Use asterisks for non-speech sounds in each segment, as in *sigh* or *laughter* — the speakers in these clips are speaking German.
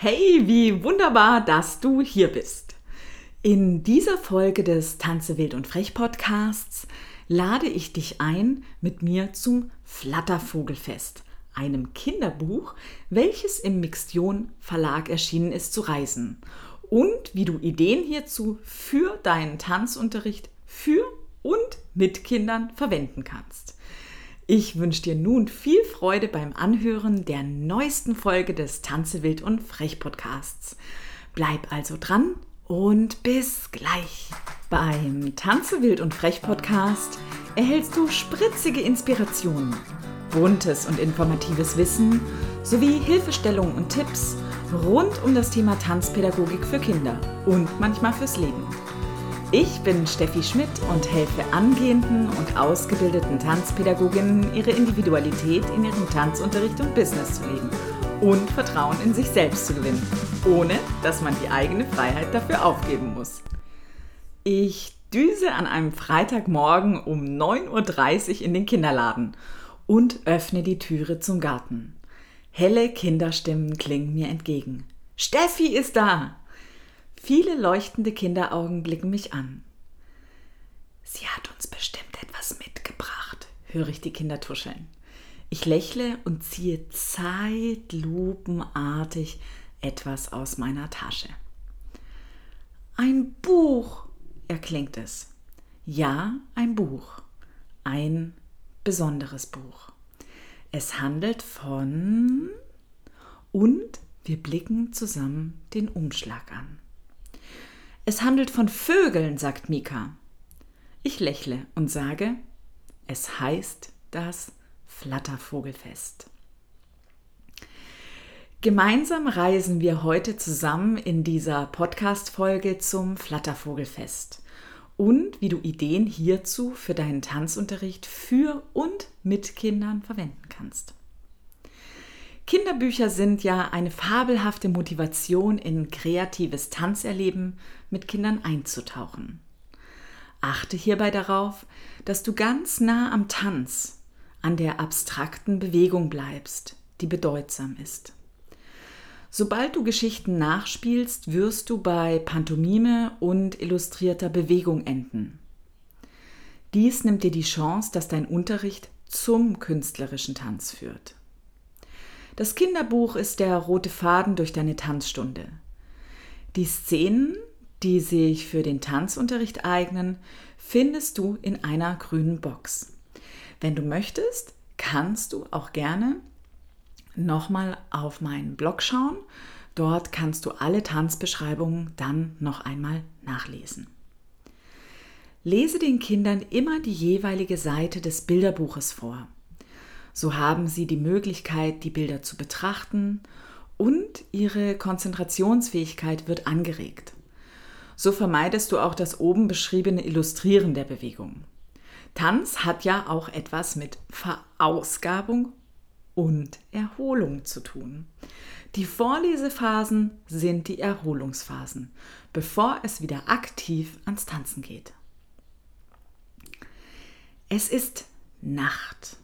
Hey, wie wunderbar, dass du hier bist. In dieser Folge des Tanze wild und frech Podcasts lade ich dich ein, mit mir zum Flattervogelfest, einem Kinderbuch, welches im Mixtion Verlag erschienen ist, zu reisen und wie du Ideen hierzu für deinen Tanzunterricht für und mit Kindern verwenden kannst. Ich wünsche dir nun viel Freude beim Anhören der neuesten Folge des Tanze wild und frech Podcasts. Bleib also dran und bis gleich. Beim Tanze wild und frech Podcast erhältst du spritzige Inspirationen, buntes und informatives Wissen sowie Hilfestellungen und Tipps rund um das Thema Tanzpädagogik für Kinder und manchmal fürs Leben. Ich bin Steffi Schmidt und helfe angehenden und ausgebildeten Tanzpädagoginnen, ihre Individualität in ihrem Tanzunterricht und Business zu leben und Vertrauen in sich selbst zu gewinnen, ohne dass man die eigene Freiheit dafür aufgeben muss. Ich düse an einem Freitagmorgen um 9.30 Uhr in den Kinderladen und öffne die Türe zum Garten. Helle Kinderstimmen klingen mir entgegen. Steffi ist da! Viele leuchtende Kinderaugen blicken mich an. Sie hat uns bestimmt etwas mitgebracht, höre ich die Kinder tuscheln. Ich lächle und ziehe zeitlupenartig etwas aus meiner Tasche. Ein Buch, erklingt es. Ja, ein Buch. Ein besonderes Buch. Es handelt von... Und wir blicken zusammen den Umschlag an. Es handelt von Vögeln, sagt Mika. Ich lächle und sage, es heißt das Flattervogelfest. Gemeinsam reisen wir heute zusammen in dieser Podcast-Folge zum Flattervogelfest und wie du Ideen hierzu für deinen Tanzunterricht für und mit Kindern verwenden kannst. Kinderbücher sind ja eine fabelhafte Motivation, in kreatives Tanzerleben mit Kindern einzutauchen. Achte hierbei darauf, dass du ganz nah am Tanz, an der abstrakten Bewegung bleibst, die bedeutsam ist. Sobald du Geschichten nachspielst, wirst du bei Pantomime und illustrierter Bewegung enden. Dies nimmt dir die Chance, dass dein Unterricht zum künstlerischen Tanz führt. Das Kinderbuch ist der rote Faden durch deine Tanzstunde. Die Szenen, die sich für den Tanzunterricht eignen, findest du in einer grünen Box. Wenn du möchtest, kannst du auch gerne nochmal auf meinen Blog schauen. Dort kannst du alle Tanzbeschreibungen dann noch einmal nachlesen. Lese den Kindern immer die jeweilige Seite des Bilderbuches vor. So haben sie die Möglichkeit, die Bilder zu betrachten und ihre Konzentrationsfähigkeit wird angeregt. So vermeidest du auch das oben beschriebene Illustrieren der Bewegung. Tanz hat ja auch etwas mit Verausgabung und Erholung zu tun. Die Vorlesephasen sind die Erholungsphasen, bevor es wieder aktiv ans Tanzen geht. Es ist Nacht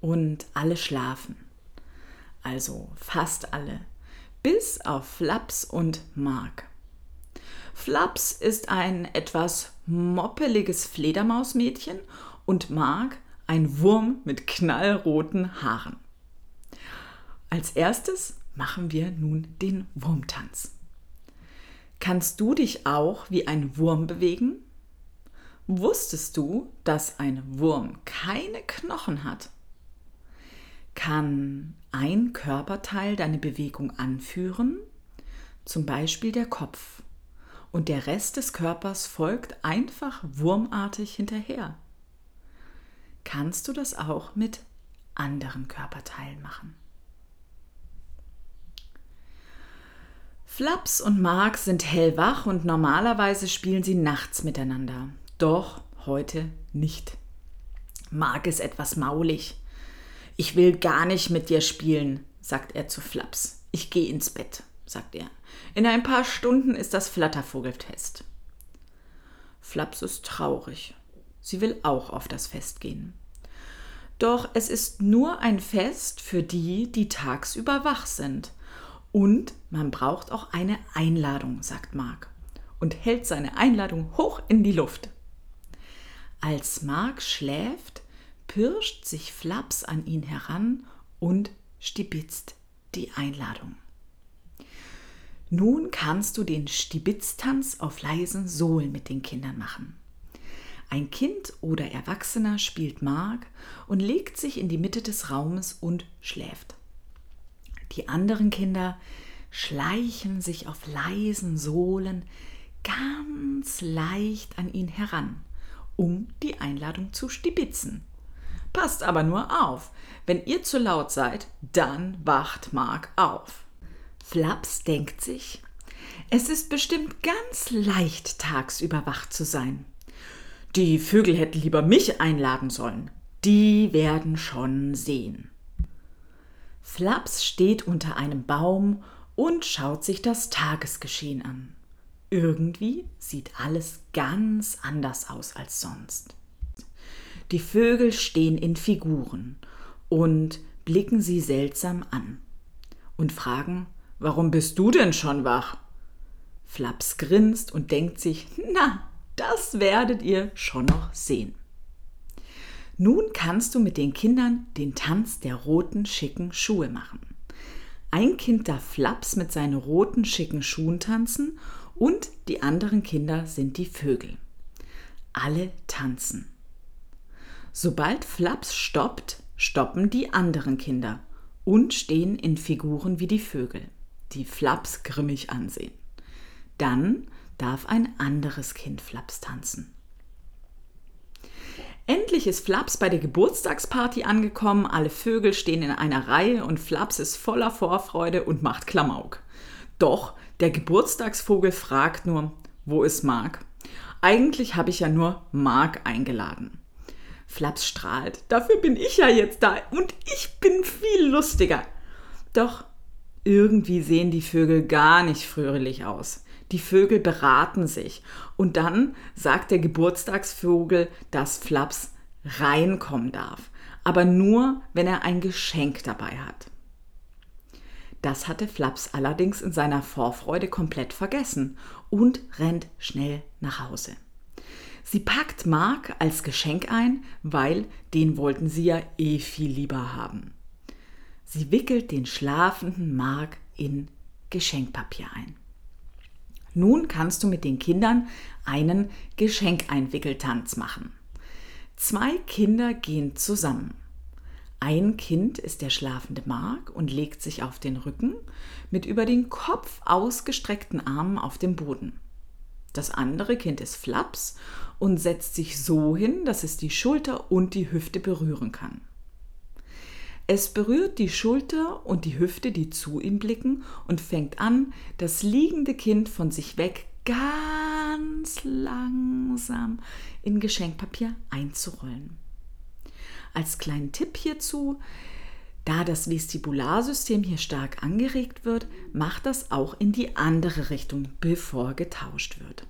und alle schlafen. Also fast alle, bis auf Flaps und Mark. Flaps ist ein etwas moppeliges Fledermausmädchen und Mark ein Wurm mit knallroten Haaren. Als erstes machen wir nun den Wurmtanz. Kannst du dich auch wie ein Wurm bewegen? Wusstest du, dass ein Wurm keine Knochen hat? Kann ein Körperteil deine Bewegung anführen, zum Beispiel der Kopf, und der Rest des Körpers folgt einfach wurmartig hinterher. Kannst du das auch mit anderen Körperteilen machen? Flaps und Mark sind hellwach und normalerweise spielen sie nachts miteinander. Doch heute nicht. Mark ist etwas maulig. Ich will gar nicht mit dir spielen, sagt er zu Flaps. Ich gehe ins Bett, sagt er. In ein paar Stunden ist das Flattervogeltest. Flaps ist traurig. Sie will auch auf das Fest gehen. Doch es ist nur ein Fest für die, die tagsüber wach sind Und man braucht auch eine Einladung, sagt Mark und hält seine Einladung hoch in die Luft. Als Mark schläft, pirscht sich Flaps an ihn heran und stibitzt die Einladung. Nun kannst du den Stibitztanz auf leisen Sohlen mit den Kindern machen. Ein Kind oder Erwachsener spielt Mark und legt sich in die Mitte des Raumes und schläft. Die anderen Kinder schleichen sich auf leisen Sohlen ganz leicht an ihn heran, um die Einladung zu stibitzen. Passt aber nur auf, wenn ihr zu laut seid, dann wacht Mark auf. Flaps denkt sich, es ist bestimmt ganz leicht, tagsüber wach zu sein. Die Vögel hätten lieber mich einladen sollen. Die werden schon sehen. Flaps steht unter einem Baum und schaut sich das Tagesgeschehen an. Irgendwie sieht alles ganz anders aus als sonst. Die Vögel stehen in Figuren und blicken sie seltsam an und fragen, warum bist du denn schon wach? Flaps grinst und denkt sich, na, das werdet ihr schon noch sehen. Nun kannst du mit den Kindern den Tanz der roten schicken Schuhe machen. Ein Kind darf Flaps mit seinen roten schicken Schuhen tanzen und die anderen Kinder sind die Vögel. Alle tanzen. Sobald Flaps stoppt, stoppen die anderen Kinder und stehen in Figuren wie die Vögel, die Flaps grimmig ansehen. Dann darf ein anderes Kind Flaps tanzen. Endlich ist Flaps bei der Geburtstagsparty angekommen, alle Vögel stehen in einer Reihe und Flaps ist voller Vorfreude und macht Klamauk. Doch der Geburtstagsvogel fragt nur, wo ist Mark? Eigentlich habe ich ja nur Mark eingeladen. Flaps strahlt. Dafür bin ich ja jetzt da und ich bin viel lustiger. Doch irgendwie sehen die Vögel gar nicht fröhlich aus. Die Vögel beraten sich und dann sagt der Geburtstagsvogel, dass Flaps reinkommen darf, aber nur, wenn er ein Geschenk dabei hat. Das hatte Flaps allerdings in seiner Vorfreude komplett vergessen und rennt schnell nach Hause. Sie packt Mark als Geschenk ein, weil den wollten sie ja eh viel lieber haben. Sie wickelt den schlafenden Mark in Geschenkpapier ein. Nun kannst du mit den Kindern einen Geschenkeinwickeltanz machen. Zwei Kinder gehen zusammen. Ein Kind ist der schlafende Mark und legt sich auf den Rücken mit über den Kopf ausgestreckten Armen auf dem Boden. Das andere Kind ist Flaps und setzt sich so hin, dass es die Schulter und die Hüfte berühren kann. Es berührt die Schulter und die Hüfte, die zu ihm blicken, und fängt an, das liegende Kind von sich weg ganz langsam in Geschenkpapier einzurollen. Als kleinen Tipp hierzu, da das Vestibularsystem hier stark angeregt wird, macht das auch in die andere Richtung, bevor getauscht wird.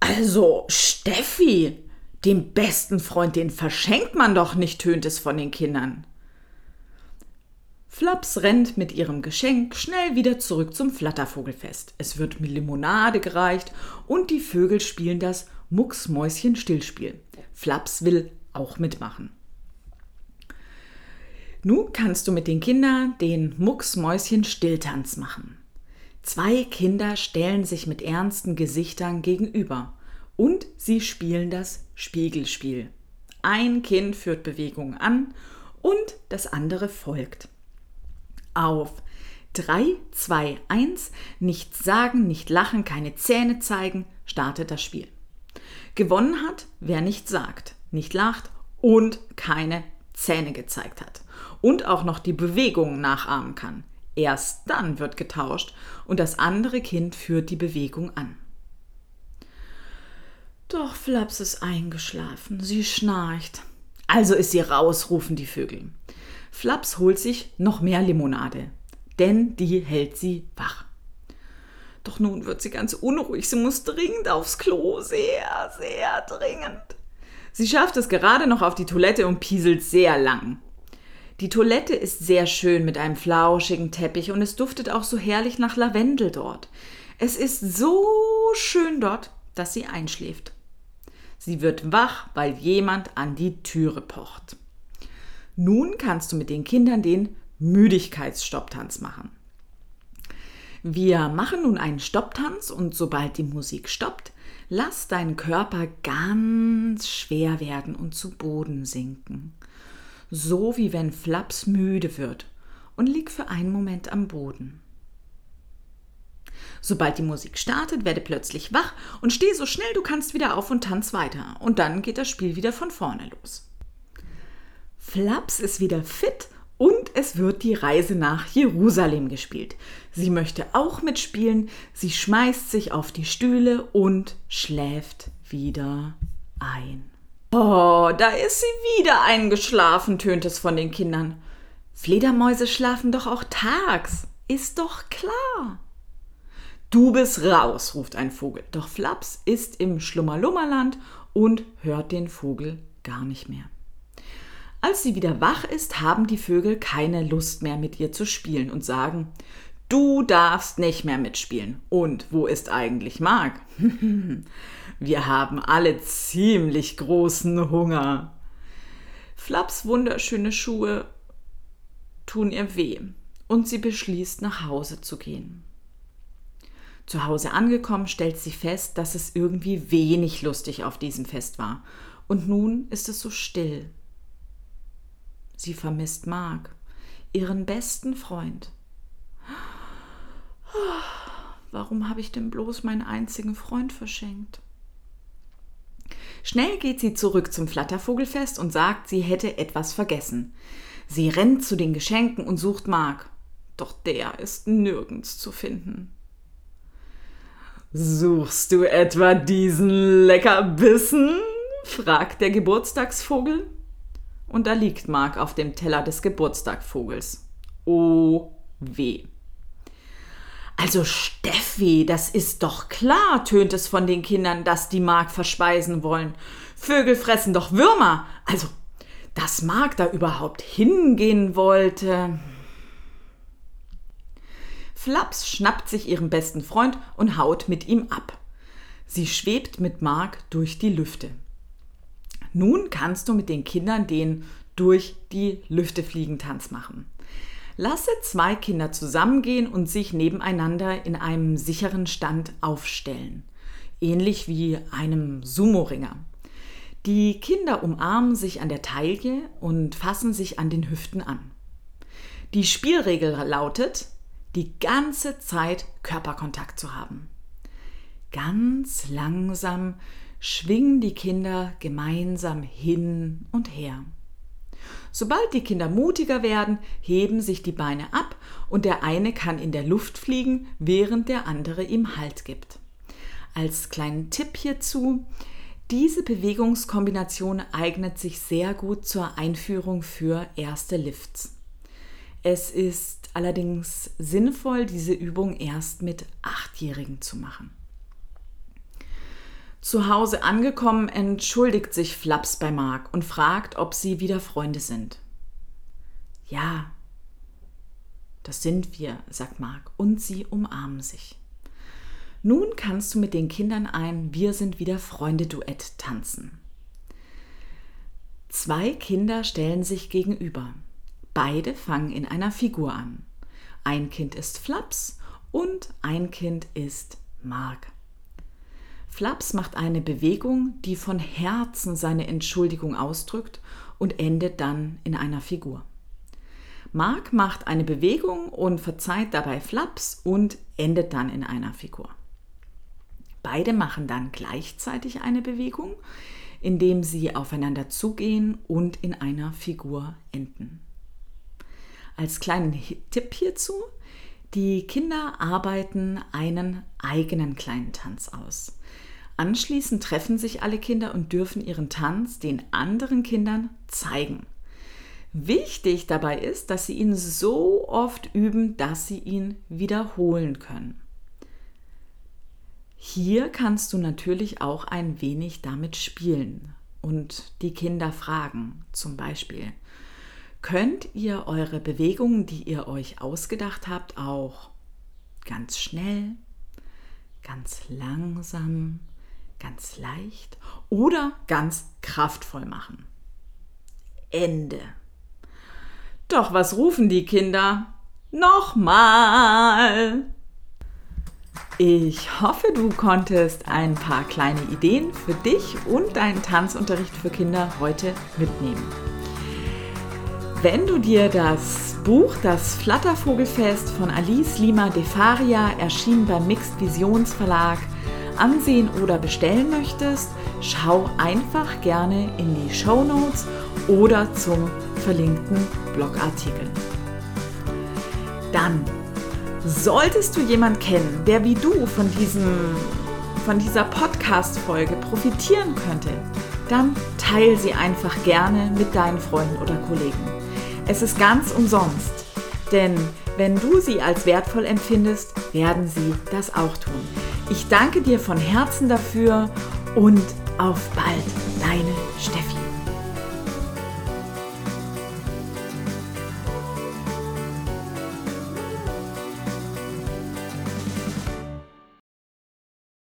Also, Steffi, dem besten Freund, den verschenkt man doch nicht, tönt es von den Kindern. Flaps rennt mit ihrem Geschenk schnell wieder zurück zum Flattervogelfest. Es wird mit Limonade gereicht und die Vögel spielen das Mucksmäuschen-Stillspiel. Flaps will auch mitmachen. Nun kannst du mit den Kindern den Mucksmäuschen-Stilltanz machen. Zwei Kinder stellen sich mit ernsten Gesichtern gegenüber und sie spielen das Spiegelspiel. Ein Kind führt Bewegungen an und das andere folgt. Auf 3, 2, 1, nichts sagen, nicht lachen, keine Zähne zeigen, startet das Spiel. Gewonnen hat, wer nicht sagt, nicht lacht und keine Zähne gezeigt hat und auch noch die Bewegungen nachahmen kann. Erst dann wird getauscht und das andere Kind führt die Bewegung an. Doch Flaps ist eingeschlafen, sie schnarcht. Also ist sie raus, rufen die Vögel. Flaps holt sich noch mehr Limonade, denn die hält sie wach. Doch nun wird sie ganz unruhig. Sie muss dringend aufs Klo. Sehr, sehr dringend. Sie schafft es gerade noch auf die Toilette und pieselt sehr lang. Die Toilette ist sehr schön mit einem flauschigen Teppich und es duftet auch so herrlich nach Lavendel dort. Es ist so schön dort, dass sie einschläft. Sie wird wach, weil jemand an die Türe pocht. Nun kannst du mit den Kindern den Müdigkeitsstopptanz machen. Wir machen nun einen Stopptanz und sobald die Musik stoppt, lass deinen Körper ganz schwer werden und zu Boden sinken. So wie wenn Flaps müde wird und lieg für einen Moment am Boden. Sobald die Musik startet, werde plötzlich wach und steh so schnell du kannst wieder auf und tanz weiter. Und dann geht das Spiel wieder von vorne los. Flaps ist wieder fit und es wird die Reise nach Jerusalem gespielt. Sie möchte auch mitspielen, sie schmeißt sich auf die Stühle und schläft wieder ein. Oh, da ist sie wieder eingeschlafen, tönt es von den Kindern. Fledermäuse schlafen doch auch tags, ist doch klar. Du bist raus, ruft ein Vogel. Doch Flaps ist im Schlummerlummerland und hört den Vogel gar nicht mehr. Als sie wieder wach ist, haben die Vögel keine Lust mehr mit ihr zu spielen und sagen, du darfst nicht mehr mitspielen. Und wo ist eigentlich Mark? *laughs* Wir haben alle ziemlich großen Hunger. Flaps wunderschöne Schuhe tun ihr weh und sie beschließt nach Hause zu gehen. Zu Hause angekommen, stellt sie fest, dass es irgendwie wenig lustig auf diesem Fest war. Und nun ist es so still. Sie vermisst Mark, ihren besten Freund. Warum habe ich denn bloß meinen einzigen Freund verschenkt? Schnell geht sie zurück zum Flattervogelfest und sagt, sie hätte etwas vergessen. Sie rennt zu den Geschenken und sucht Mark. Doch der ist nirgends zu finden. Suchst du etwa diesen Leckerbissen? fragt der Geburtstagsvogel. Und da liegt Mark auf dem Teller des Geburtstagsvogels. Oh weh. Also Steffi, das ist doch klar, tönt es von den Kindern, dass die Mark verspeisen wollen. Vögel fressen doch Würmer. Also, dass Mark da überhaupt hingehen wollte. Flaps schnappt sich ihren besten Freund und haut mit ihm ab. Sie schwebt mit Mark durch die Lüfte. Nun kannst du mit den Kindern den durch die Lüfte fliegen Tanz machen. Lasse zwei Kinder zusammengehen und sich nebeneinander in einem sicheren Stand aufstellen, ähnlich wie einem Sumo-Ringer. Die Kinder umarmen sich an der Taille und fassen sich an den Hüften an. Die Spielregel lautet, die ganze Zeit Körperkontakt zu haben. Ganz langsam schwingen die Kinder gemeinsam hin und her. Sobald die Kinder mutiger werden, heben sich die Beine ab und der eine kann in der Luft fliegen, während der andere ihm Halt gibt. Als kleinen Tipp hierzu, diese Bewegungskombination eignet sich sehr gut zur Einführung für erste Lifts. Es ist allerdings sinnvoll, diese Übung erst mit Achtjährigen zu machen. Zu Hause angekommen, entschuldigt sich Flaps bei Mark und fragt, ob sie wieder Freunde sind. Ja, das sind wir, sagt Mark, und sie umarmen sich. Nun kannst du mit den Kindern ein Wir sind wieder Freunde-Duett tanzen. Zwei Kinder stellen sich gegenüber. Beide fangen in einer Figur an. Ein Kind ist Flaps und ein Kind ist Mark. Flaps macht eine Bewegung, die von Herzen seine Entschuldigung ausdrückt und endet dann in einer Figur. Mark macht eine Bewegung und verzeiht dabei Flaps und endet dann in einer Figur. Beide machen dann gleichzeitig eine Bewegung, indem sie aufeinander zugehen und in einer Figur enden. Als kleinen Tipp hierzu, die Kinder arbeiten einen eigenen kleinen Tanz aus. Anschließend treffen sich alle Kinder und dürfen ihren Tanz den anderen Kindern zeigen. Wichtig dabei ist, dass sie ihn so oft üben, dass sie ihn wiederholen können. Hier kannst du natürlich auch ein wenig damit spielen und die Kinder fragen, zum Beispiel, könnt ihr eure Bewegungen, die ihr euch ausgedacht habt, auch ganz schnell, ganz langsam, ganz leicht oder ganz kraftvoll machen. Ende. Doch was rufen die Kinder? Nochmal! Ich hoffe, du konntest ein paar kleine Ideen für dich und deinen Tanzunterricht für Kinder heute mitnehmen. Wenn du dir das Buch Das Flattervogelfest von Alice Lima de Faria, erschienen beim Mixed Visions Verlag, ansehen oder bestellen möchtest, schau einfach gerne in die Show Notes oder zum verlinkten Blogartikel. Dann Solltest du jemand kennen, der wie du von, diesem, von dieser Podcast-Folge profitieren könnte, dann teile sie einfach gerne mit deinen Freunden oder Kollegen. Es ist ganz umsonst, denn wenn du sie als wertvoll empfindest, werden sie das auch tun. Ich danke dir von Herzen dafür und auf bald, deine Steffi.